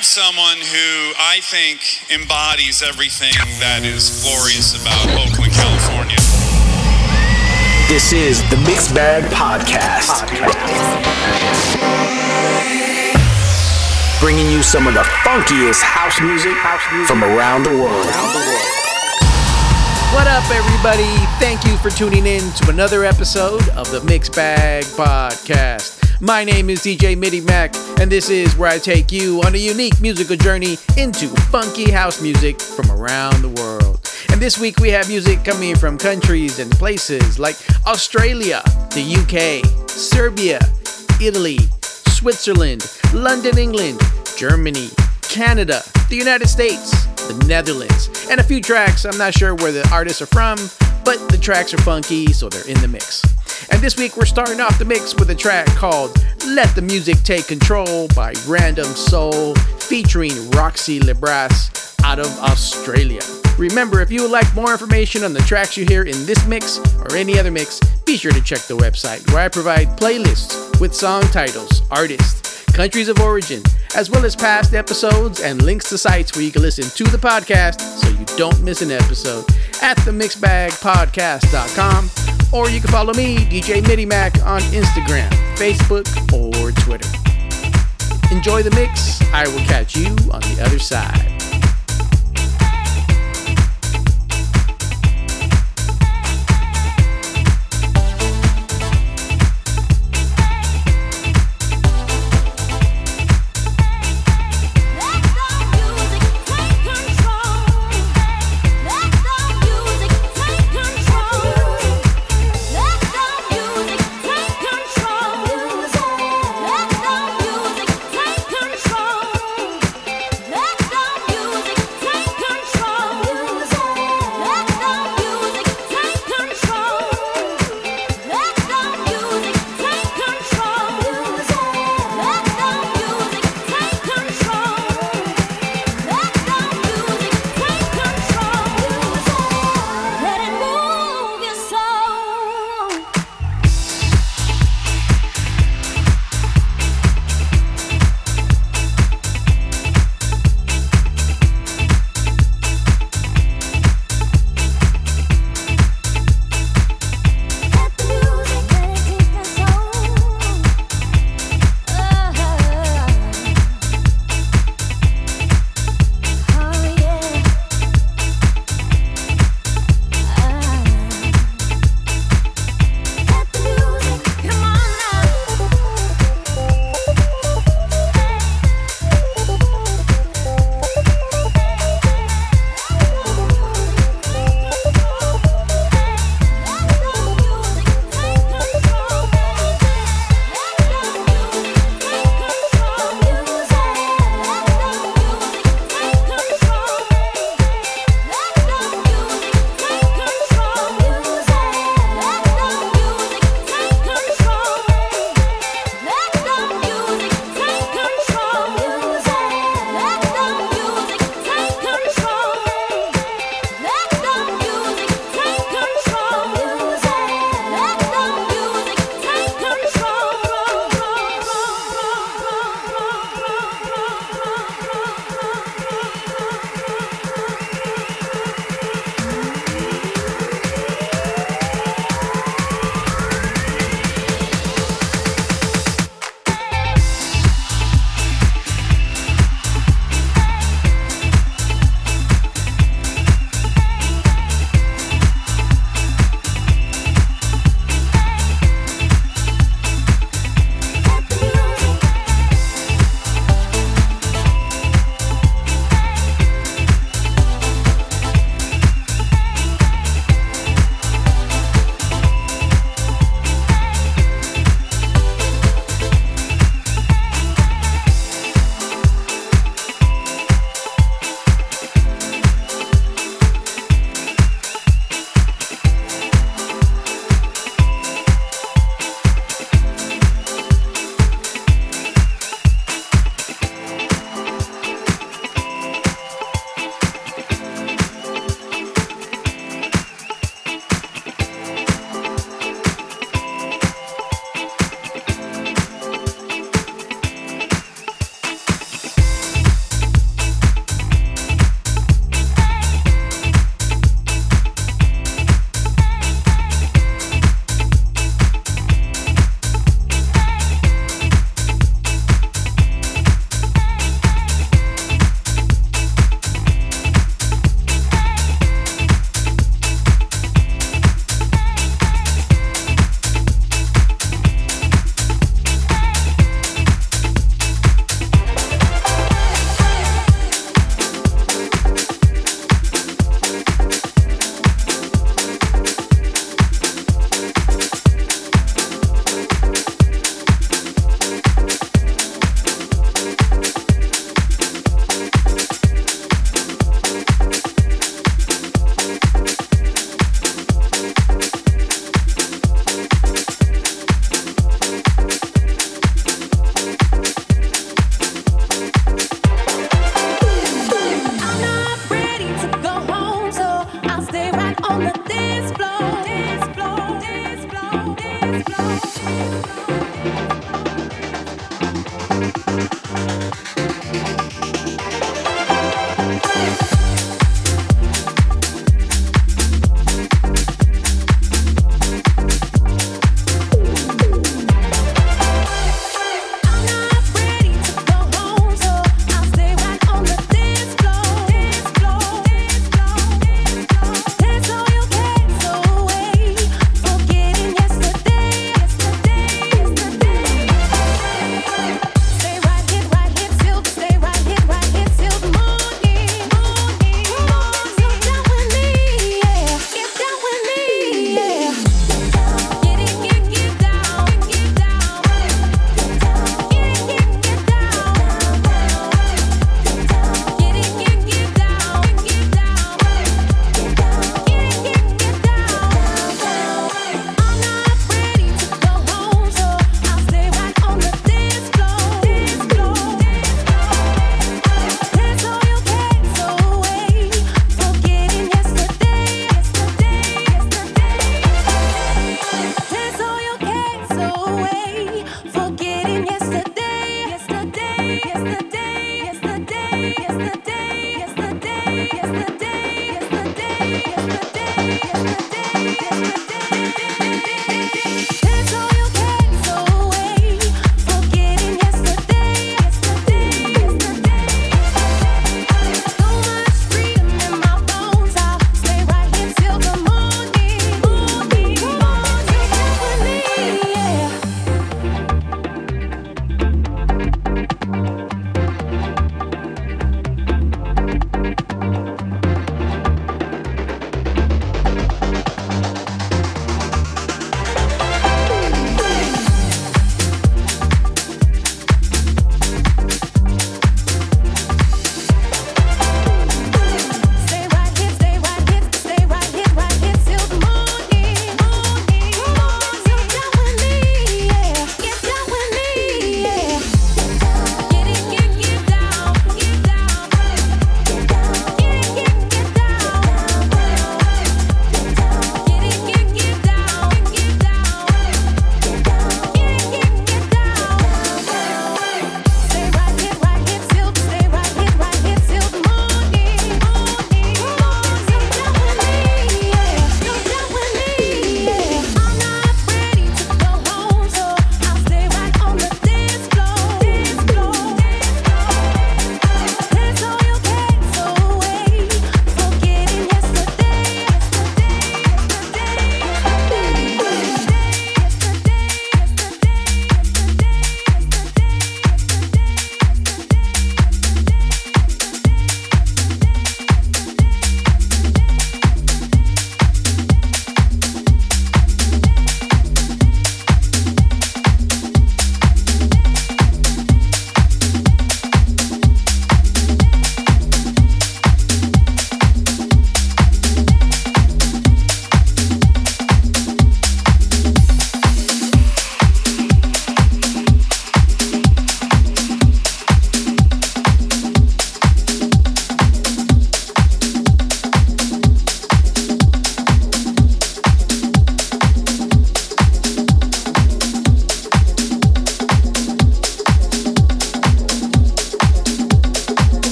have someone who I think embodies everything that is glorious about Oakland, California. This is the Mixed Bag Podcast. Bringing you some of the funkiest house music from around the world. What up, everybody? Thank you for tuning in to another episode of the Mixed Bag Podcast. My name is DJ MIDIMACK, and this is where I take you on a unique musical journey into funky house music from around the world. And this week we have music coming from countries and places like Australia, the UK, Serbia, Italy, Switzerland, London, England, Germany, Canada, the United States, the Netherlands, and a few tracks. I'm not sure where the artists are from, but the tracks are funky, so they're in the mix. And this week we're starting off the mix with a track called Let the Music Take Control by Random Soul featuring Roxy Lebrasse out of Australia. Remember, if you would like more information on the tracks you hear in this mix or any other mix, be sure to check the website where I provide playlists with song titles, artists, countries of origin, as well as past episodes and links to sites where you can listen to the podcast so you don't miss an episode at themixbagpodcast.com or you can follow me, DJ MIDIMACK, on Instagram, Facebook, or Twitter. Enjoy the mix. I will catch you on the other side.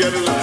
Yeah.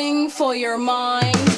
For your mind.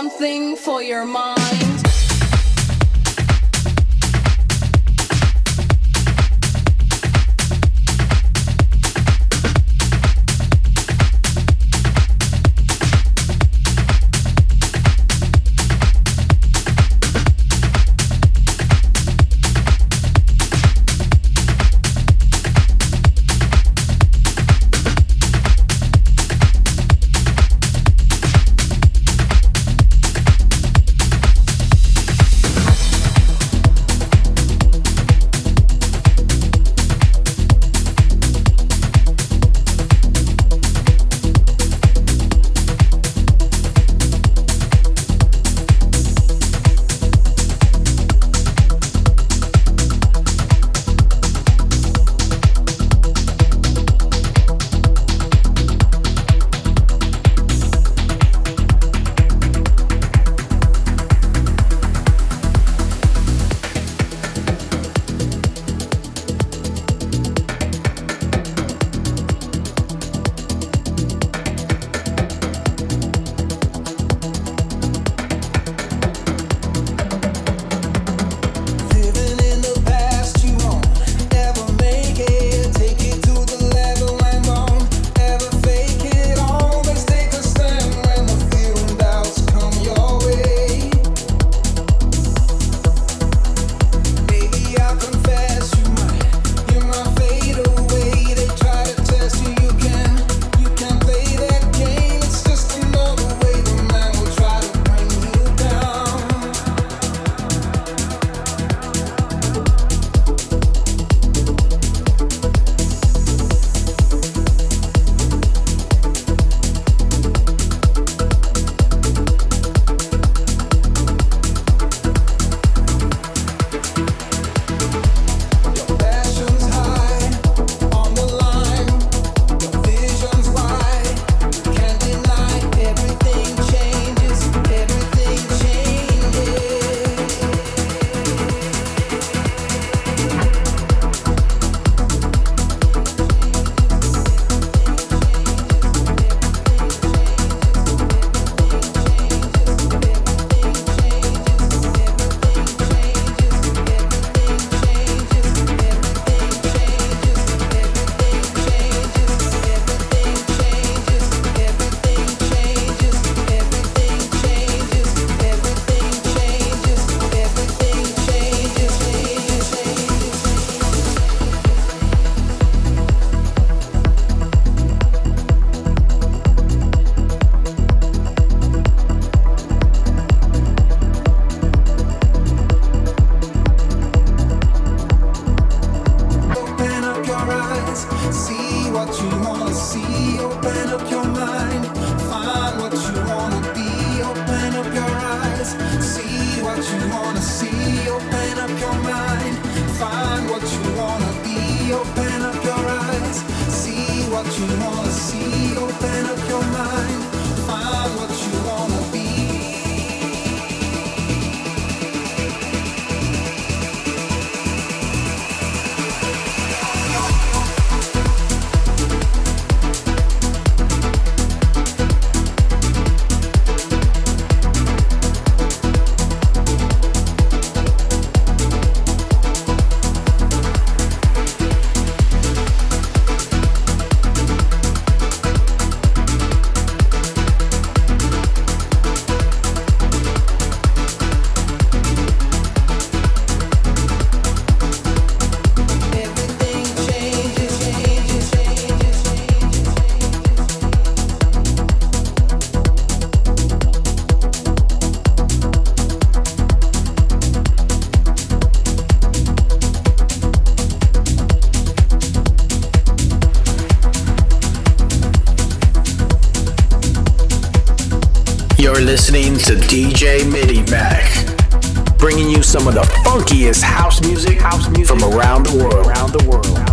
Something for your mind. Listening to DJ MIDIMACK, bringing you some of the funkiest house music, house music from around the world. Around the world.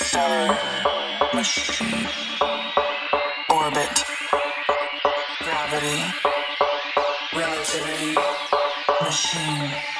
interstellar machine. Orbit. Gravity. Relativity. Machine.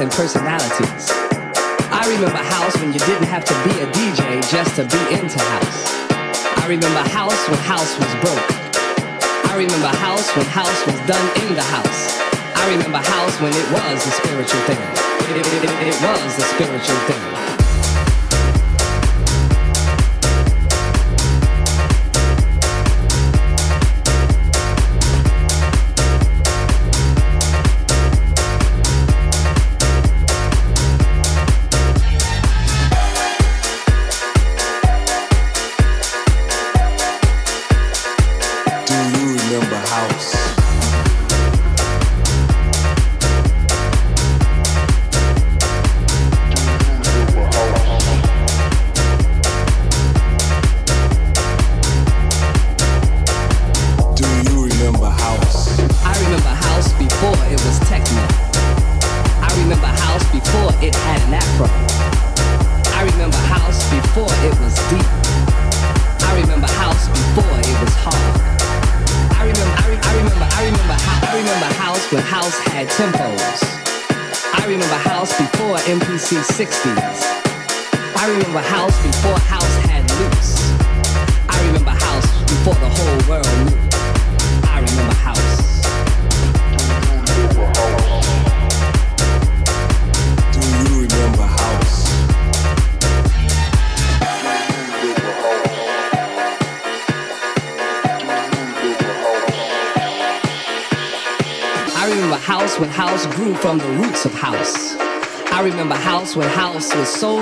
And personalities. I remember house when you didn't have to be a DJ just to be into house. I remember house when house was broke. I remember house when house was done in the house. I remember house when it was a spiritual thing. It, it, it, it was a spiritual thing.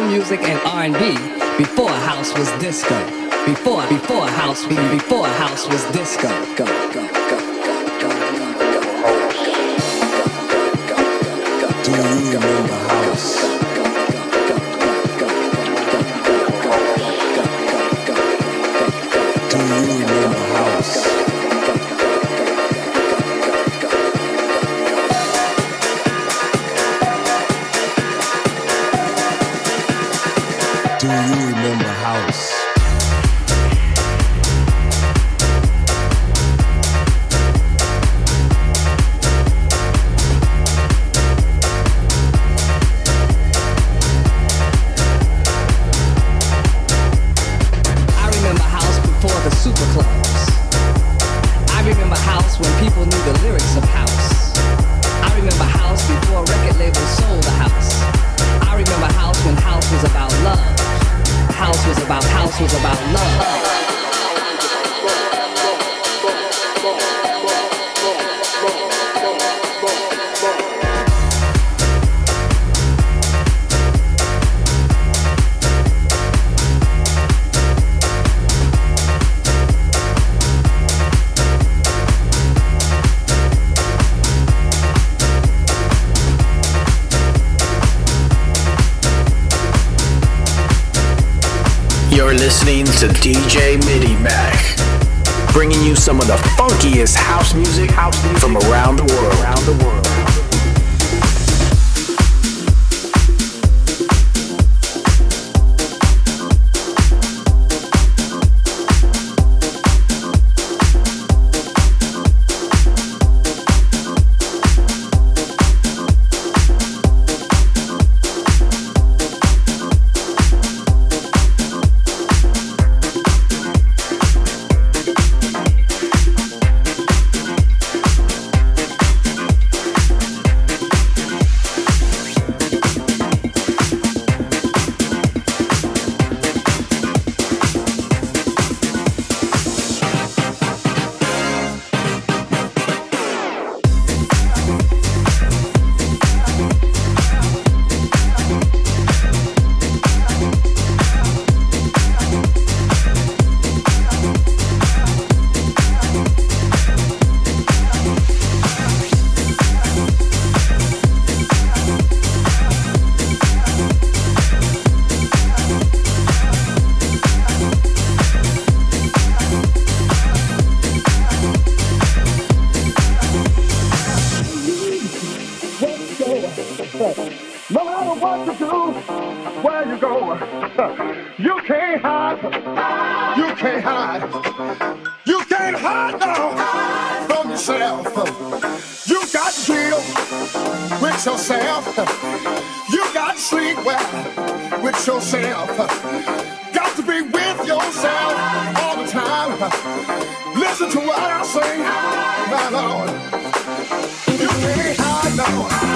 Music and R&B before house was disco. Before before house before house was disco. Go go you go. You can't hide. You can't hide. You can't hide now from yourself. You got to deal with yourself. You got to sleep well with yourself. Got to be with yourself all the time. Listen to what I sing, my Lord. You can't hide.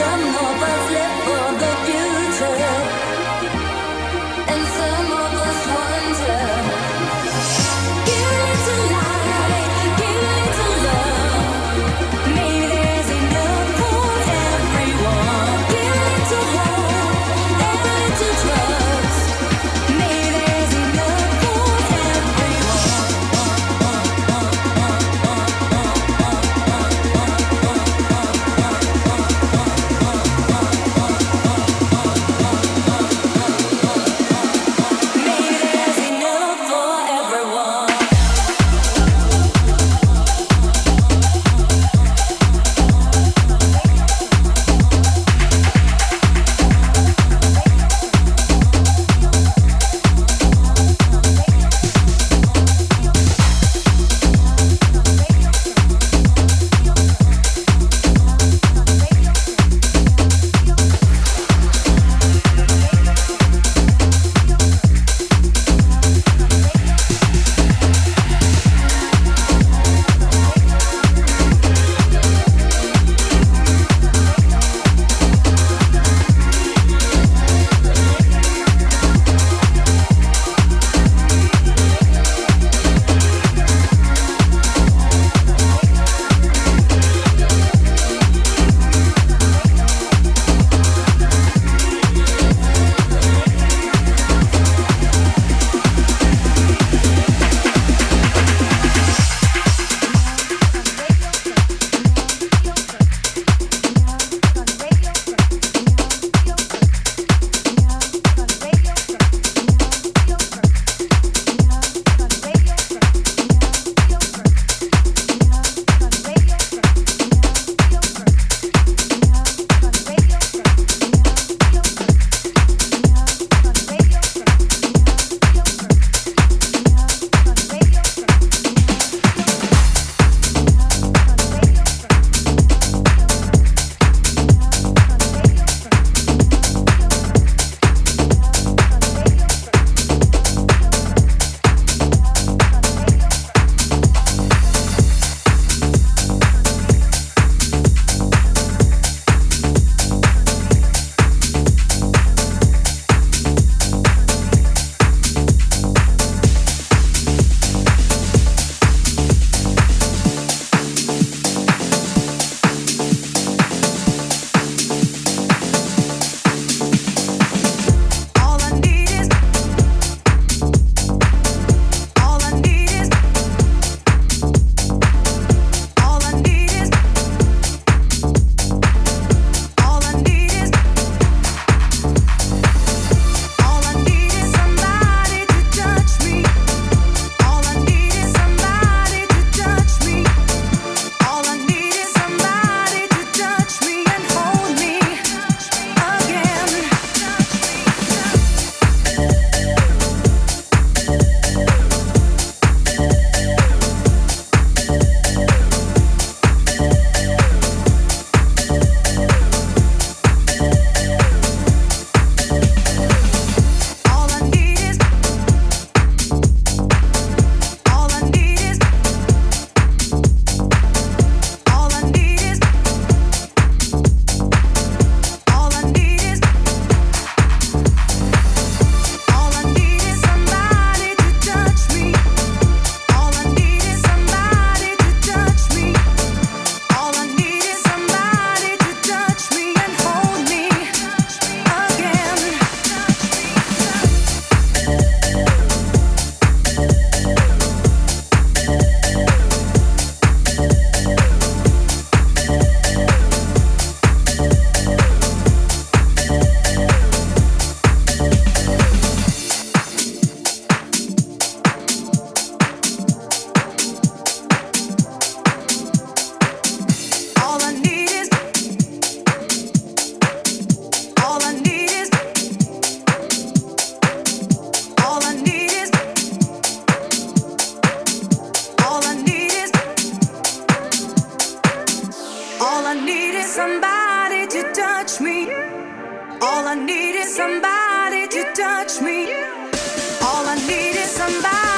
Some I need is somebody to touch me. All I need is somebody to touch me. All I need is somebody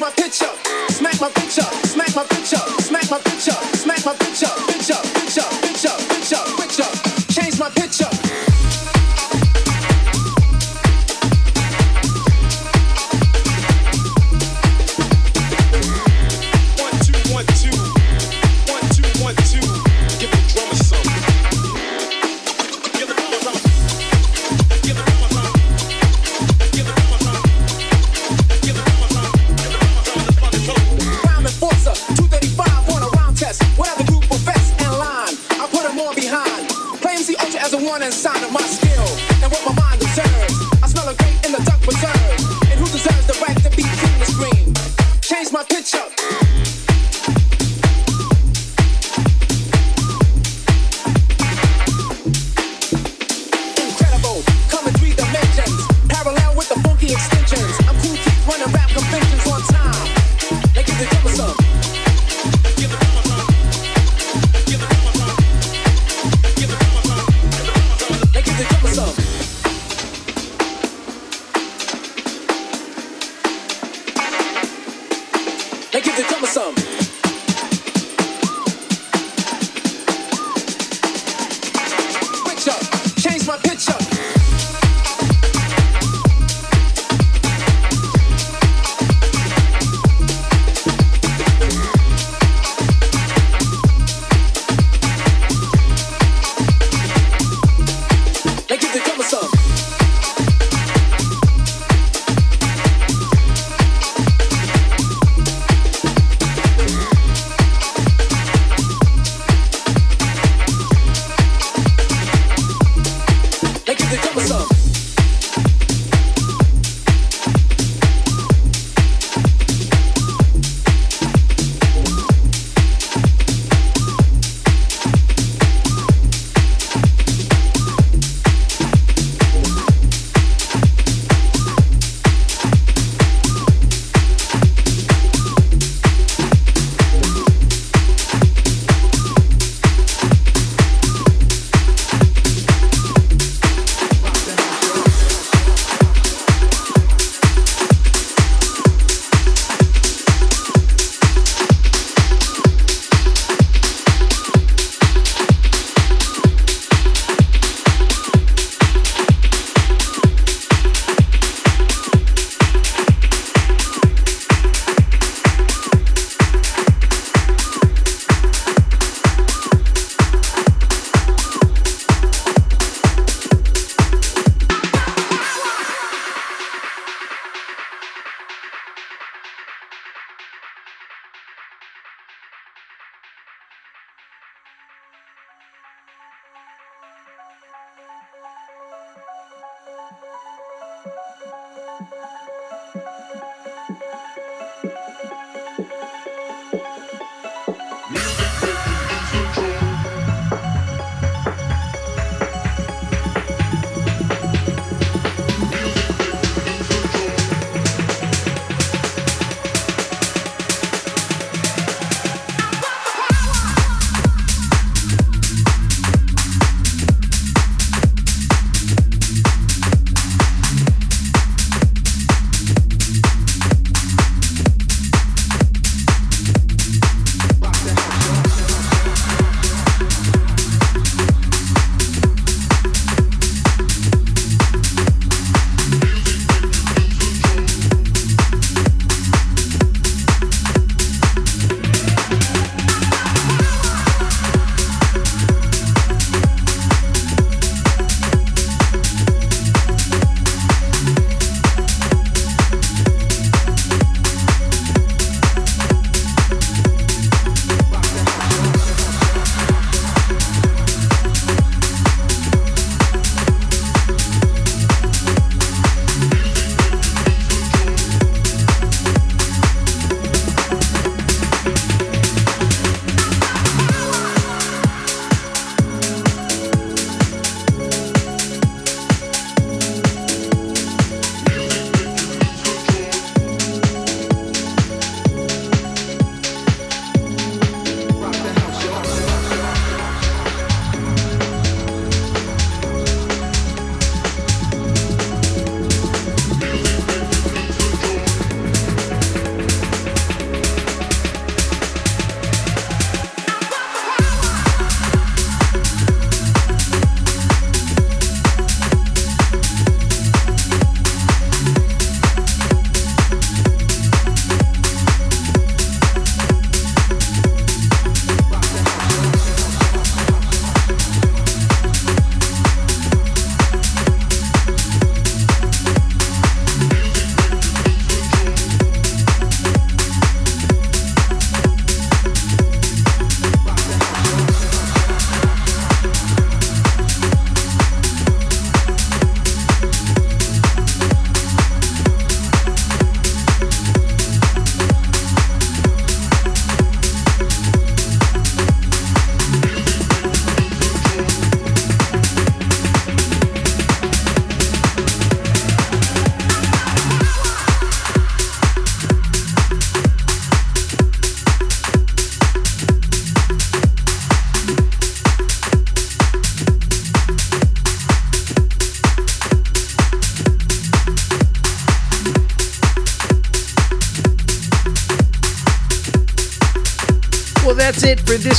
my picture, smack my picture, smack my picture, smack my picture, smack my picture.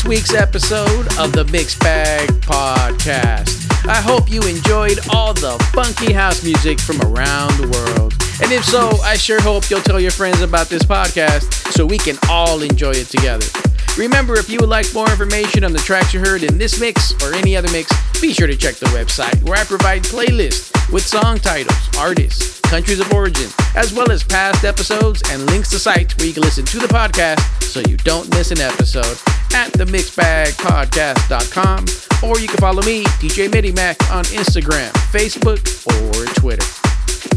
Week's episode of the Mixed Bag Podcast. I hope you enjoyed all the funky house music from around the world. And if so, I sure hope you'll tell your friends about this podcast so we can all enjoy it together. Remember, if you would like more information on the tracks you heard in this mix or any other mix, be sure to check the website where I provide playlists with song titles, artists, countries of origin, as well as past episodes and links to sites where you can listen to the podcast so you don't miss an episode at themixbagpodcast.com or you can follow me, DJ MIDIMACK, on Instagram, Facebook, or Twitter.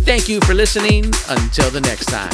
Thank you for listening. Until the next time.